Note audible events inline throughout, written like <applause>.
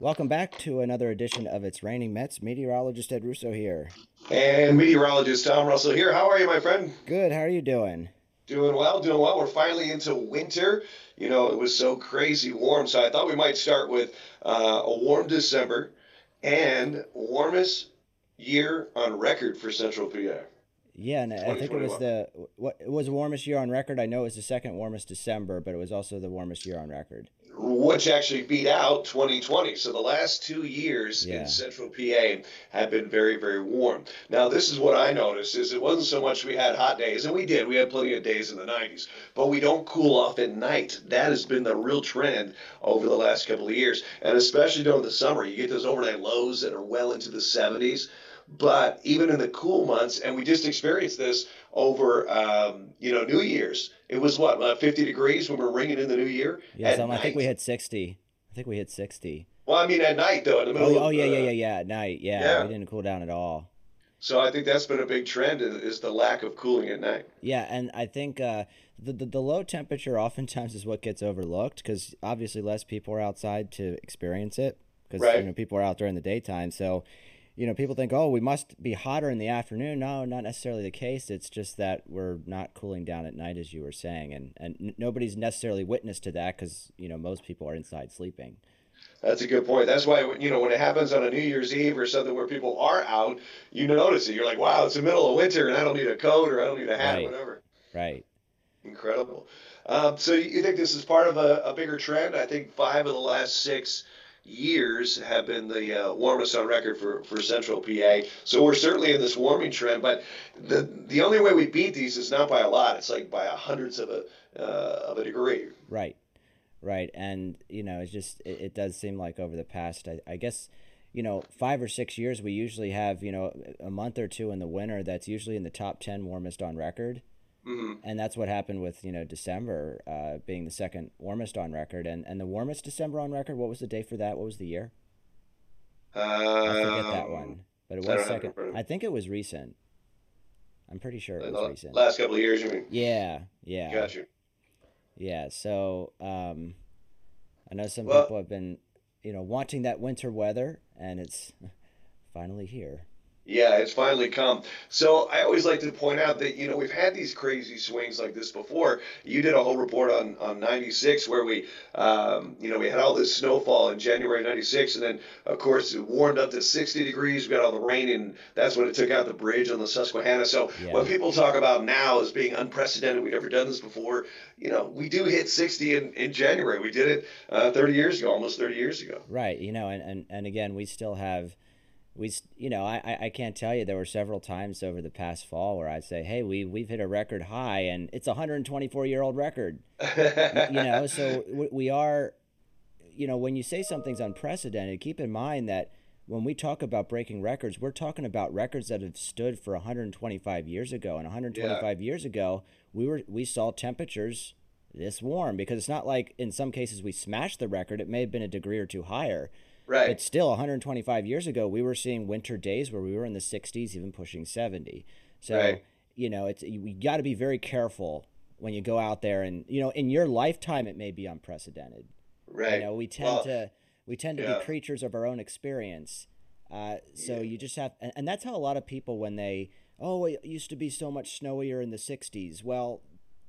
Welcome back to another edition of It's Raining Mets. Meteorologist Ed Russo here. And meteorologist Tom Russell here. How are you, my friend? Good. How are you doing? Doing well, doing well. We're finally into winter. You know, it was so crazy warm, so I thought we might start with uh, a warm December and warmest year on record for Central PA. Yeah, and I think it was the what it was the warmest year on record. I know it was the second warmest December, but it was also the warmest year on record. Which actually beat out 2020. So the last two years yeah. in Central PA have been very, very warm. Now, this is what I noticed: is it wasn't so much we had hot days, and we did. We had plenty of days in the 90s, but we don't cool off at night. That has been the real trend over the last couple of years, and especially during the summer, you get those overnight lows that are well into the 70s. But even in the cool months, and we just experienced this over, um, you know, New Year's. It was what, uh, 50 degrees when we are ringing in the new year? Yeah, so I think we hit 60. I think we hit 60. Well, I mean, at night, though, in the middle oh, oh yeah, yeah, yeah, yeah, at night. Yeah, yeah, we didn't cool down at all. So I think that's been a big trend is the lack of cooling at night. Yeah, and I think uh, the, the, the low temperature oftentimes is what gets overlooked because obviously less people are outside to experience it because right. you know people are out during the daytime. So you know, people think, oh, we must be hotter in the afternoon. No, not necessarily the case. It's just that we're not cooling down at night, as you were saying, and and n- nobody's necessarily witness to that because you know most people are inside sleeping. That's a good point. That's why you know when it happens on a New Year's Eve or something where people are out, you notice it. You're like, wow, it's the middle of winter and I don't need a coat or I don't need a hat right. or whatever. Right. Incredible. Um, so you think this is part of a, a bigger trend? I think five of the last six years have been the uh, warmest on record for, for central PA. So we're certainly in this warming trend, but the the only way we beat these is not by a lot. It's like by a hundredths of a uh, of a degree. Right, right, and you know, it's just it, it does seem like over the past, I, I guess you know, five or six years, we usually have, you know, a month or two in the winter that's usually in the top 10 warmest on record. Mm-hmm. And that's what happened with you know December uh, being the second warmest on record, and and the warmest December on record. What was the day for that? What was the year? Um, I forget that one, but it was second. I think it was recent. I'm pretty sure it was the recent. Last couple of years, you mean? Yeah, yeah. Gotcha. Yeah, so um, I know some well, people have been, you know, wanting that winter weather, and it's <laughs> finally here. Yeah, it's finally come. So I always like to point out that you know we've had these crazy swings like this before. You did a whole report on on '96 where we, um, you know, we had all this snowfall in January '96, and then of course it warmed up to 60 degrees. We got all the rain, and that's when it took out the bridge on the Susquehanna. So yeah. when people talk about now as being unprecedented, we've never done this before. You know, we do hit 60 in, in January. We did it uh, 30 years ago, almost 30 years ago. Right. You know, and and, and again, we still have we you know I, I can't tell you there were several times over the past fall where I'd say hey we we've hit a record high and it's a 124 year old record. You know so we are you know when you say something's unprecedented keep in mind that when we talk about breaking records we're talking about records that have stood for 125 years ago. And 125 yeah. years ago we were we saw temperatures this warm because it's not like in some cases we smashed the record it may have been a degree or two higher Right. But still, 125 years ago, we were seeing winter days where we were in the 60s, even pushing 70. So, right. you know, it's you got to be very careful when you go out there, and you know, in your lifetime, it may be unprecedented. Right. You know, we tend well, to we tend to yeah. be creatures of our own experience. Uh, so yeah. you just have, and, and that's how a lot of people when they, oh, it used to be so much snowier in the 60s. Well,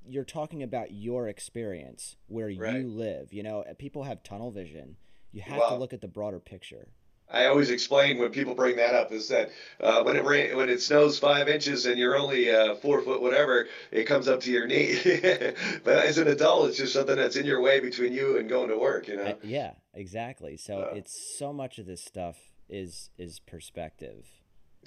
you're talking about your experience where right. you live. You know, people have tunnel vision you have to look at the broader picture. I always explain when people bring that up is that uh, when it rain, when it snows five inches and you're only uh, four foot whatever, it comes up to your knee. <laughs> but as an adult, it's just something that's in your way between you and going to work. You know. Uh, yeah, exactly. So it's so much of this stuff is is perspective.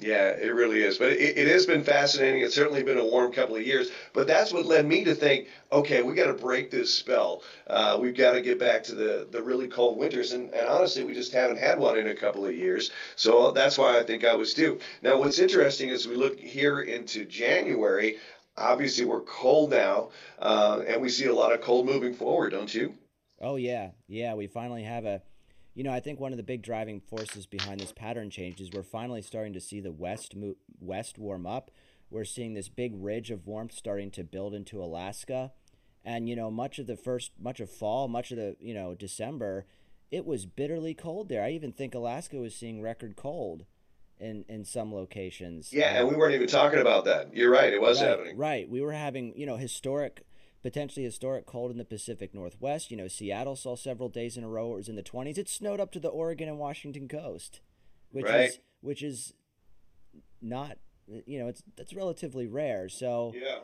Yeah, it really is. But it, it, has been fascinating. It's certainly been a warm couple of years. But that's what led me to think, okay, we got to break this spell. Uh, we've got to get back to the, the really cold winters. And, and honestly, we just haven't had one in a couple of years. So that's why I think I was due. Now, what's interesting is we look here into January. Obviously, we're cold now, uh, and we see a lot of cold moving forward, don't you? Oh, yeah. Yeah, we finally have a you know, I think one of the big driving forces behind this pattern change is we're finally starting to see the west move, west warm up. We're seeing this big ridge of warmth starting to build into Alaska, and you know, much of the first, much of fall, much of the you know December, it was bitterly cold there. I even think Alaska was seeing record cold in in some locations. Yeah, and we weren't even talking about that. You're right; it was right, happening. Right, we were having you know historic, potentially historic cold in the Pacific Northwest. You know, Seattle saw several days in a row. It was in the 20s. It snowed up to the Oregon and Washington coast, which right. is which is not you know it's that's relatively rare. So yeah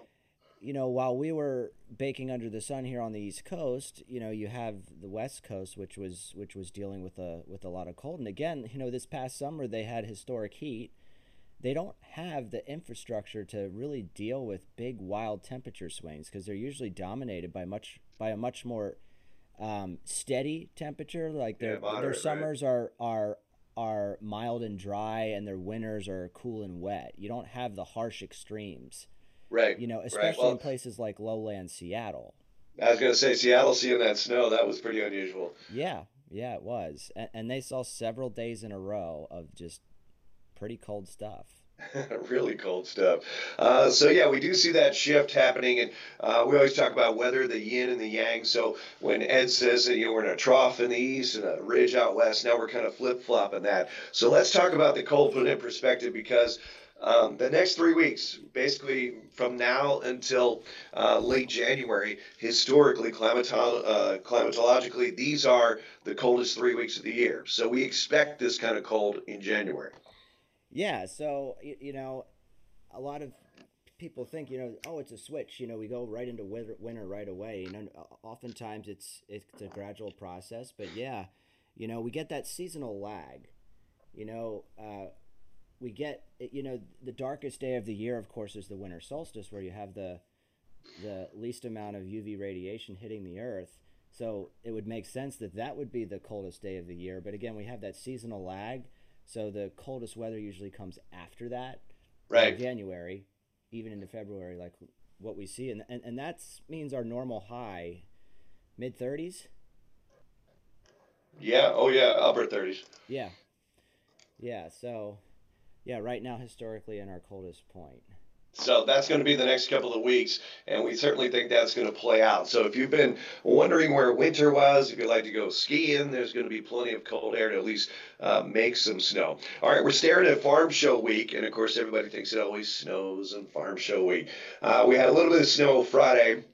you know, while we were baking under the sun here on the East Coast, you know, you have the West Coast, which was which was dealing with a with a lot of cold. And again, you know, this past summer they had historic heat. They don't have the infrastructure to really deal with big wild temperature swings because they're usually dominated by much by a much more um, steady temperature. Like their yeah, moderate, their summers right? are are are mild and dry, and their winters are cool and wet. You don't have the harsh extremes. Right. You know, especially right. well, in places like lowland Seattle. I was going to say Seattle seeing that snow, that was pretty unusual. Yeah, yeah, it was. And, and they saw several days in a row of just pretty cold stuff. <laughs> really cold stuff. Uh, so yeah, we do see that shift happening, and uh, we always talk about weather, the yin and the yang. So when Ed says that you know we're in a trough in the east and a ridge out west, now we're kind of flip flopping that. So let's talk about the cold put in perspective because um, the next three weeks, basically from now until uh, late January, historically, climato- uh, climatologically, these are the coldest three weeks of the year. So we expect this kind of cold in January. Yeah. So, you know, a lot of people think, you know, oh, it's a switch. You know, we go right into winter, winter right away. You know, oftentimes it's it's a gradual process, but yeah, you know, we get that seasonal lag. You know, uh, we get you know the darkest day of the year of course is the winter solstice where you have the the least amount of uv radiation hitting the earth so it would make sense that that would be the coldest day of the year but again we have that seasonal lag so the coldest weather usually comes after that right. January even into february like what we see. And and, and that means our normal high mid 30s yeah. Oh yeah. Upper 30s yeah. Yeah. So yeah, right now historically in our coldest point. So that's going to be the next couple of weeks, and we certainly think that's going to play out. So if you've been wondering where winter was, if you'd like to go skiing, there's going to be plenty of cold air to at least uh, make some snow. All right, we're staring at Farm Show Week, and of course everybody thinks it always snows on Farm Show Week. Uh, we had a little bit of snow Friday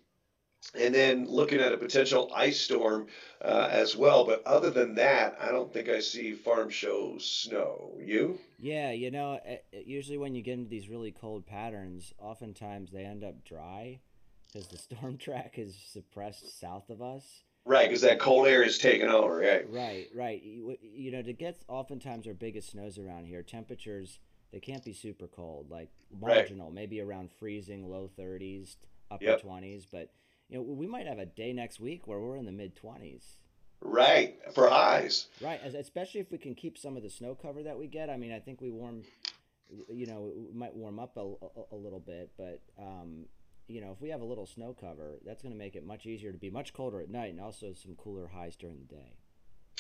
and then looking at a potential ice storm uh, as well. But other than that, I don't think I see farm show snow. You? Yeah, you know, usually when you get into these really cold patterns, oftentimes they end up dry because the <laughs> storm track is suppressed south of us. Right, because that cold air is taking over, right? Right, right. You, you know, to get oftentimes our biggest snows around here, temperatures they can't be super cold, like marginal, right. maybe around freezing, low 30s, upper yep. 20s, but you know, we might have a day next week where we're in the mid 20s. Right, for highs. Right, especially if we can keep some of the snow cover that we get. I mean, I think we warm, you know, we might warm up a, a, a little bit, but, um, you know, if we have a little snow cover, that's going to make it much easier to be much colder at night and also some cooler highs during the day.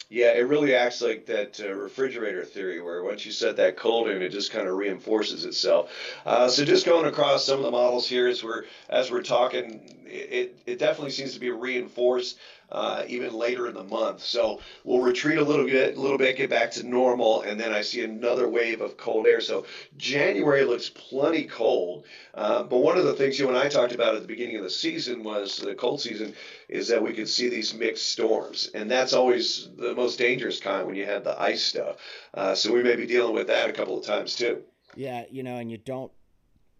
Yeah, it really acts like that uh, refrigerator theory, where once you set that cold in, it just kind of reinforces itself. Uh, so just going across some of the models here as we're as we're talking, it, it definitely seems to be reinforced uh, even later in the month. So we'll retreat a little bit, a little bit, get back to normal, and then I see another wave of cold air. So January looks plenty cold. Uh, but one of the things you and I talked about at the beginning of the season was the cold season is that we could see these mixed storms, and that's always the most dangerous kind when you have the ice stuff. Uh, so we may be dealing with that a couple of times too. Yeah, you know, and you don't,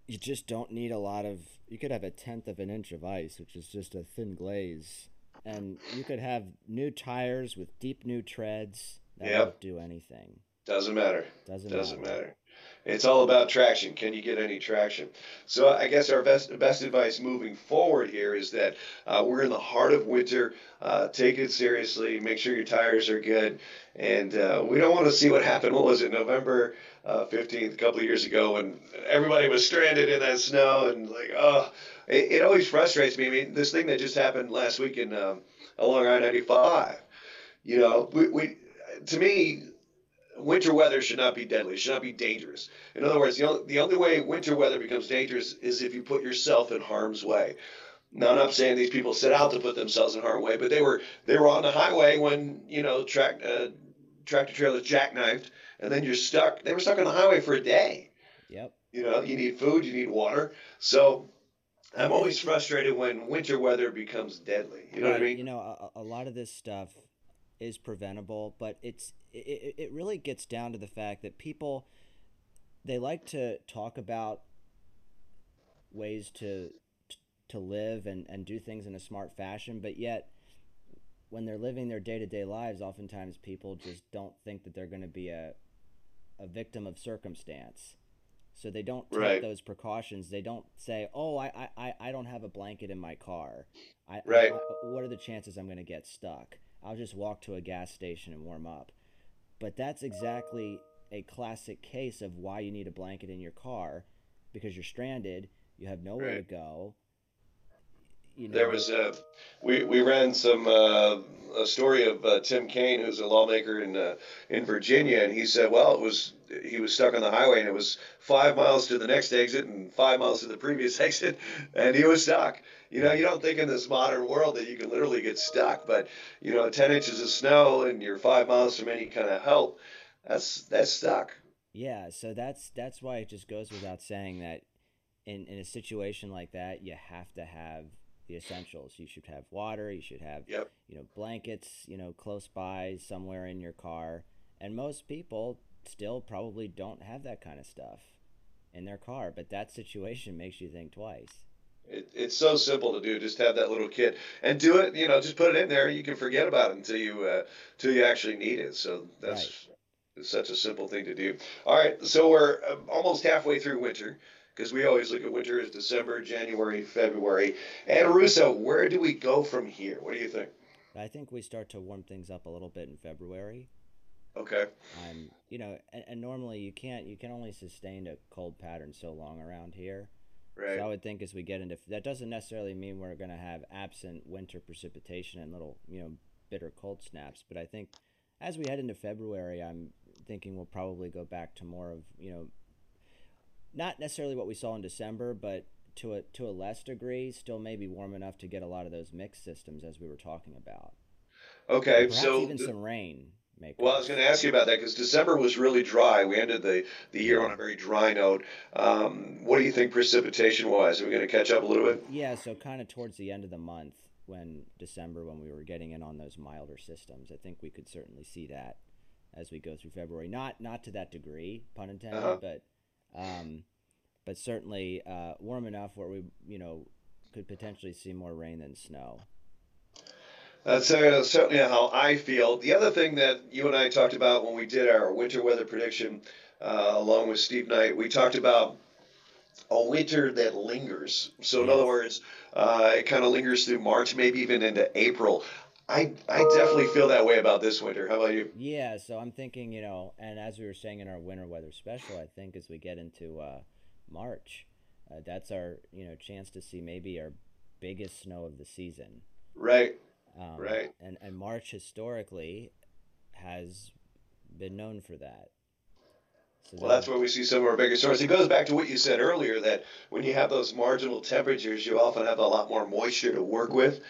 you just don't need a lot of. You could have a tenth of an inch of ice, which is just a thin glaze and you could have new tires with deep new treads that yep. won't do anything. Doesn't matter. Doesn't, Doesn't matter. matter. It's all about traction. Can you get any traction? So I guess our best best advice moving forward here is that uh, we're in the heart of winter. Uh, take it seriously. Make sure your tires are good, and uh, we don't want to see what happened. What was it, November uh, fifteenth, a couple of years ago, when everybody was stranded in that snow and like, oh, it, it always frustrates me. I mean, this thing that just happened last week in um, along I ninety five. You know, we, we to me winter weather should not be deadly. It should not be dangerous. In other words, the only, the only way winter weather becomes dangerous is if you put yourself in harm's way. Now, I'm not saying these people set out to put themselves in harm's way, but they were they were on the highway when you know track uh, tractor trailers jackknifed, and then you're stuck. They were stuck on the highway for a day. Yep. You know, you need food, you need water. So I'm always frustrated when winter weather becomes deadly. You know right. what I mean? You know, a, a, lot of this stuff is preventable, but it's it, it really gets down to the fact that people they like to talk about ways to to live and, and do things in a smart fashion, but yet when they're living their day to day lives, oftentimes people just don't think that they're going to be a a victim of circumstance. So they don't take right. those precautions. They don't say, "Oh, I, I, I don't have a blanket in my car. I, right. I, what are the chances I'm going to get stuck? I'll just walk to a gas station and warm up." But that's exactly a classic case of why you need a blanket in your car because you're stranded. You have nowhere right. to go. You know, there was a we we ran some uh, a story of uh, Tim Kaine, who's a lawmaker in uh, in Virginia, and he said, well, it was he was stuck on the highway, and it was five miles to the next exit and five miles to the previous <laughs> exit, and he was stuck. You know, you don't think in this modern world that you can literally get stuck, but you know, ten inches of snow and you're five miles from any kind of help, that's that's stuck. Yeah, so that's that's why it just goes without saying that in in a situation like that, you have to have the essentials. You should have water. You should have yep. you know blankets. You know close by somewhere in your car. And most people still probably don't have that kind of stuff in their car. But that situation makes you think twice. It, it's so simple to do. Just have that little kit and do it. You know, just put it in there. You can forget about it until you uh, until you actually need it. So that's right. such a simple thing to do. All right, so we're uh, almost halfway through winter because we always look at winter as December, January, February. And Russo, where do we go from here? What do you think? I think we start to warm things up a little bit in February. Okay. Um, you know, and, and normally you can't you can only sustain a cold pattern so long around here. Right. So I would think as we get into that doesn't necessarily mean we're going to have absent winter precipitation and little you know bitter cold snaps, but I think as we head into February, I'm thinking we'll probably go back to more of you know not necessarily what we saw in December, but to a to a less degree, still maybe warm enough to get a lot of those mixed systems as we were talking about. Okay, Perhaps so even some rain. Well, I was going to ask you about that because December was really dry. We ended the, the year on a very dry note. Um, what do you think precipitation wise? Are we going to catch up a little bit? Yeah, so kind of towards the end of the month, when December, when we were getting in on those milder systems, I think we could certainly see that as we go through February. Not not to that degree, pun intended, uh-huh. but um, but certainly uh, warm enough where we, you know, could potentially see more rain than snow. That's uh, certainly how I feel. The other thing that you and I talked about when we did our winter weather prediction, uh, along with Steve Knight, we talked about a winter that lingers. So, in other words, uh, it kind of lingers through March, maybe even into April. I, I definitely feel that way about this winter. How about you? Yeah, so I'm thinking, you know, and as we were saying in our winter weather special, I think as we get into uh, March, uh, that's our, you know, chance to see maybe our biggest snow of the season. Right. Um, right. And and March historically has been known for that. So well, that's where we see some of our biggest storms. It goes back to what you said earlier that when you have those marginal temperatures, you often have a lot more moisture to work with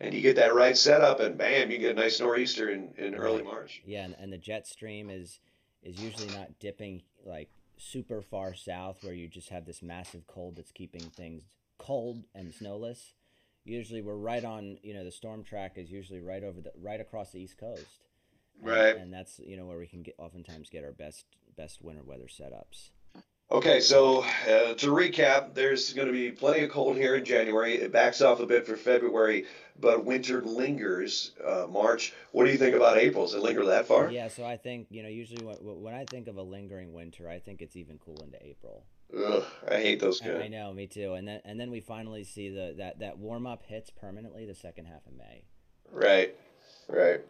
and you get that right setup, and bam, you get a nice nor'easter in, in right. early March. Yeah, and, and the jet stream is is usually not dipping like super far south where you just have this massive cold that's keeping things cold and snowless. Usually, we're right on. You know, the storm track is usually right over the right across the east coast. And, right. And that's you know where we can get oftentimes get our best best winter weather setups. Okay, so uh, to recap, there's going to be plenty of cold here in January. It backs off a bit for February, but winter lingers uh, March. What do you think about April? Does it linger that far? Yeah, so I think you know usually when, when I think of a lingering winter, I think it's even cool into April. Ugh, I hate those guys. I, know, me too. And then and then we finally see the that that warm up hits permanently the second half of May. Right. Right.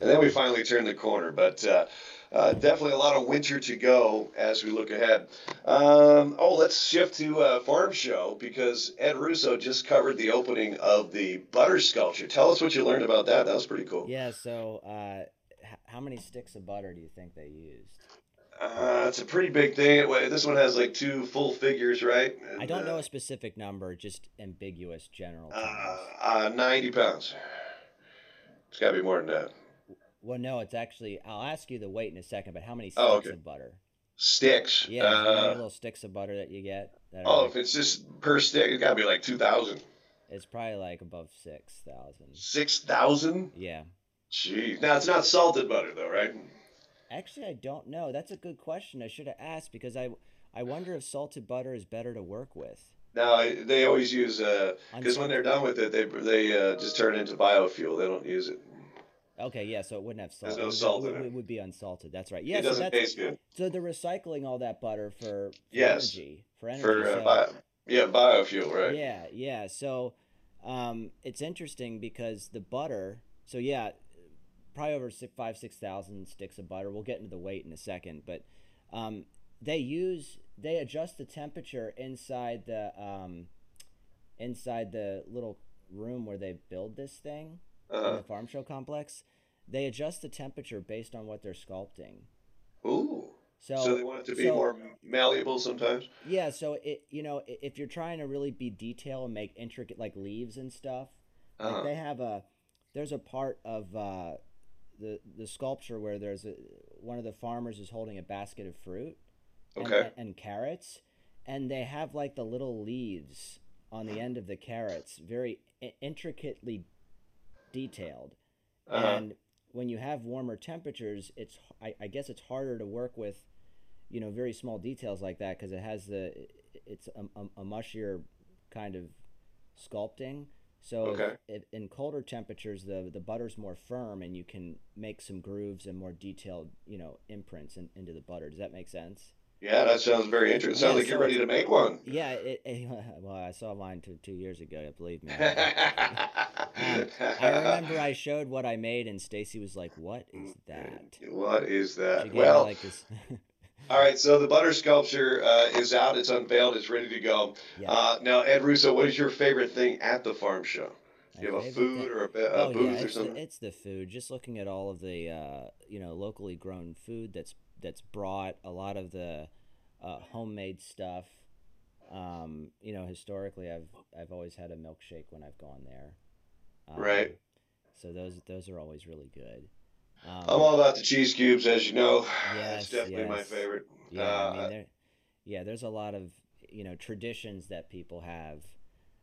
And then we finally turn the corner. But uh, uh, definitely a lot of winter to go as we look ahead. Um, oh, let's shift to uh, Farm Show because Ed Russo just covered the opening of the butter sculpture. Tell us what you learned about that. That was pretty cool. Yeah. So, uh, how many sticks of butter do you think they used? Uh, it's a pretty big thing. This one has like two full figures, right? And, I don't know uh, a specific number, just ambiguous general. Uh, uh, 90 pounds. It's got to be more than that. Well, no, it's actually. I'll ask you the weight in a second, but how many sticks oh, okay. of butter? Sticks. Yeah, uh, little sticks of butter that you get. That oh, like, if it's just per stick, it's got to be like 2,000. It's probably like above 6,000. 6,000? Yeah. Jeez. Now, it's not salted butter, though, right? Actually, I don't know. That's a good question. I should have asked because I, I wonder if salted butter is better to work with. No, they always use because uh, when they're done with it, they they uh, just turn it into biofuel. They don't use it. Okay, yeah, so it wouldn't have salt. There's no salt it, in it. It would be unsalted. That's right. Yeah, it doesn't so taste good. So they're recycling all that butter for, for yes. energy. For energy. For uh, bio, yeah, biofuel, right? Yeah, yeah. So um, it's interesting because the butter. So yeah, probably over six, five, six thousand sticks of butter. We'll get into the weight in a second, but um, they use they adjust the temperature inside the um, inside the little room where they build this thing uh-huh. in the farm show complex. They adjust the temperature based on what they're sculpting. Ooh. So, so they want it to be so, more malleable sometimes. Yeah. So it you know if you're trying to really be detail and make intricate like leaves and stuff, uh-huh. like they have a there's a part of uh, the the sculpture where there's a one of the farmers is holding a basket of fruit okay. and, and carrots and they have like the little leaves on the end of the carrots very intricately detailed uh-huh. and when you have warmer temperatures it's I, I, guess it's harder to work with you know very small details like that because it has the it's a, a, a mushier kind of sculpting so okay. if, if in colder temperatures, the the butter's more firm, and you can make some grooves and more detailed, you know, imprints in, into the butter. Does that make sense? Yeah, that sounds very interesting. Sounds yeah, like so you're ready to make one. Yeah, it, it, <laughs> well, I saw mine two, two years ago. Believe me. <laughs> um, I remember I showed what I made, and Stacy was like, "What is <laughs> that? What is that?" Well, like this. All right, so the butter sculpture uh, is out. It's unveiled. It's ready to go. Yeah. Uh, now, Ed Russo, what is your favorite thing at the farm show? Do you have a food thing? or a, a oh, booth yeah, or something? The, it's the food. Just looking at all of the uh, you know locally grown food that's that's brought. A lot of the uh, homemade stuff. Um, you know, historically, I've I've always had a milkshake when I've gone there. Um, right. So those those are always really good. Um, I'm all about the cheese cubes, as you know. Yes, it's definitely yes. my favorite. Yeah, uh, I mean, there, yeah, there's a lot of you know traditions that people have.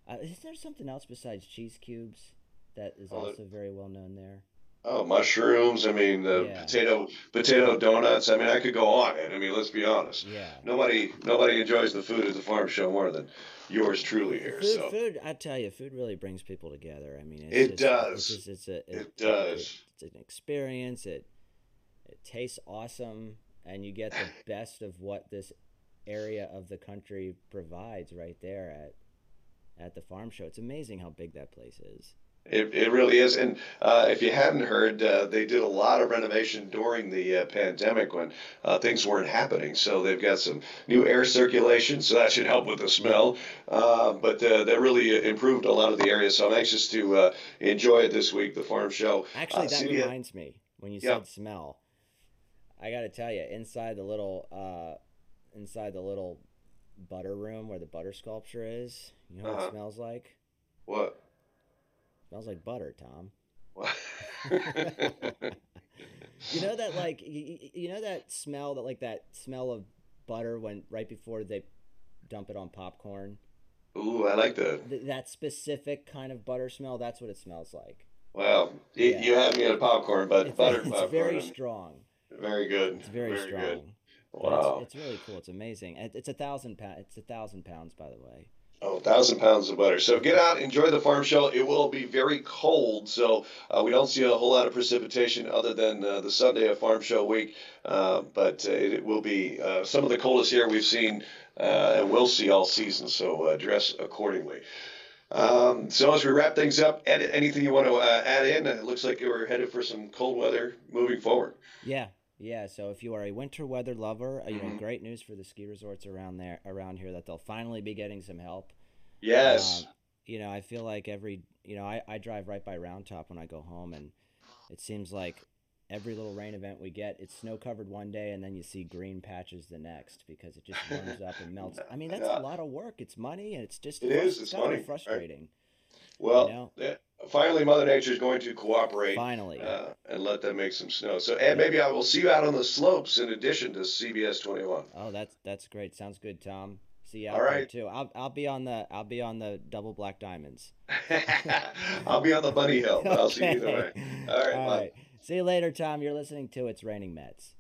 Uh, is there something else besides cheese cubes that is also very well known there? Oh, mushrooms. I mean, the yeah. potato potato donuts. I mean, I could go on. And I mean, let's be honest. Yeah. Nobody nobody enjoys the food at the farm show more than yours truly here. Food, so. food. I tell you, food really brings people together. I mean, it just, does. It's, just, it's a. It, it does. It, it's an experience. It it tastes awesome, and you get the <laughs> best of what this area of the country provides right there at at the farm show. It's amazing how big that place is. It, it really is. And uh, if you hadn't heard, uh, they did a lot of renovation during the uh, pandemic when uh, things weren't happening. So they've got some new air circulation, so that should help with the smell. Uh, but uh, that really improved a lot of the area. So I'm anxious to enjoy it this week, the farm show. Actually, that reminds me when you said smell. I got to tell you, inside the little, inside the little butter room where the butter sculpture is, you know what uh-huh. it smells like? What? Smells like butter, Tom. <laughs> you know that like you, you know that smell that like that smell of butter when right before they dump it on popcorn. Ooh, I like that. Th- that specific kind of butter smell. That's what it smells like. Well, yeah. you have me at popcorn, but it's, butter it's popcorn. very strong. Very good. It's very, very strong. Good. Wow. It's, it's, really cool. It's amazing. It's a thousand pound. It's a thousand pounds, by the way. Oh, thousand pounds of butter. So get out, enjoy the farm show. It will be very cold, so uh, we don't see a whole lot of precipitation other than uh, the Sunday of Farm Show week. Uh, but it, it, will be uh, some of the coldest here we've seen uh, and will see all season. So uh, dress accordingly. Um, so as we wrap things up, Ed, anything you want to add in? It looks like we're headed for some cold weather moving forward. Yeah, yeah, so if you are a winter weather lover, uh, you know, mm-hmm. great news for the ski resorts around there around here that they'll finally be getting some help. Yes. Um, you know, I feel like every, you know, I, I drive right by Round Top when I go home, and it seems like every little rain event we get, it's snow covered one day, and then you see green patches the next because it just warms up and melts. I mean, <laughs> that's yeah. a lot of work. It's money, and it's just it is. It's money. frustrating. Right. Well, you know? Finally, Mother Nature is going to cooperate. Finally, uh, and let them make some snow. So, and maybe I will see you out on the slopes in addition to CBS 21. Oh, that's that's great. Sounds good, Tom. See you out All right. there too. I'll I'll be on the I'll be on the double black diamonds. <laughs> I'll be on the bunny hill, but I'll see you either way. All right, All right. See you later, Tom. You're listening to It's Raining Mets.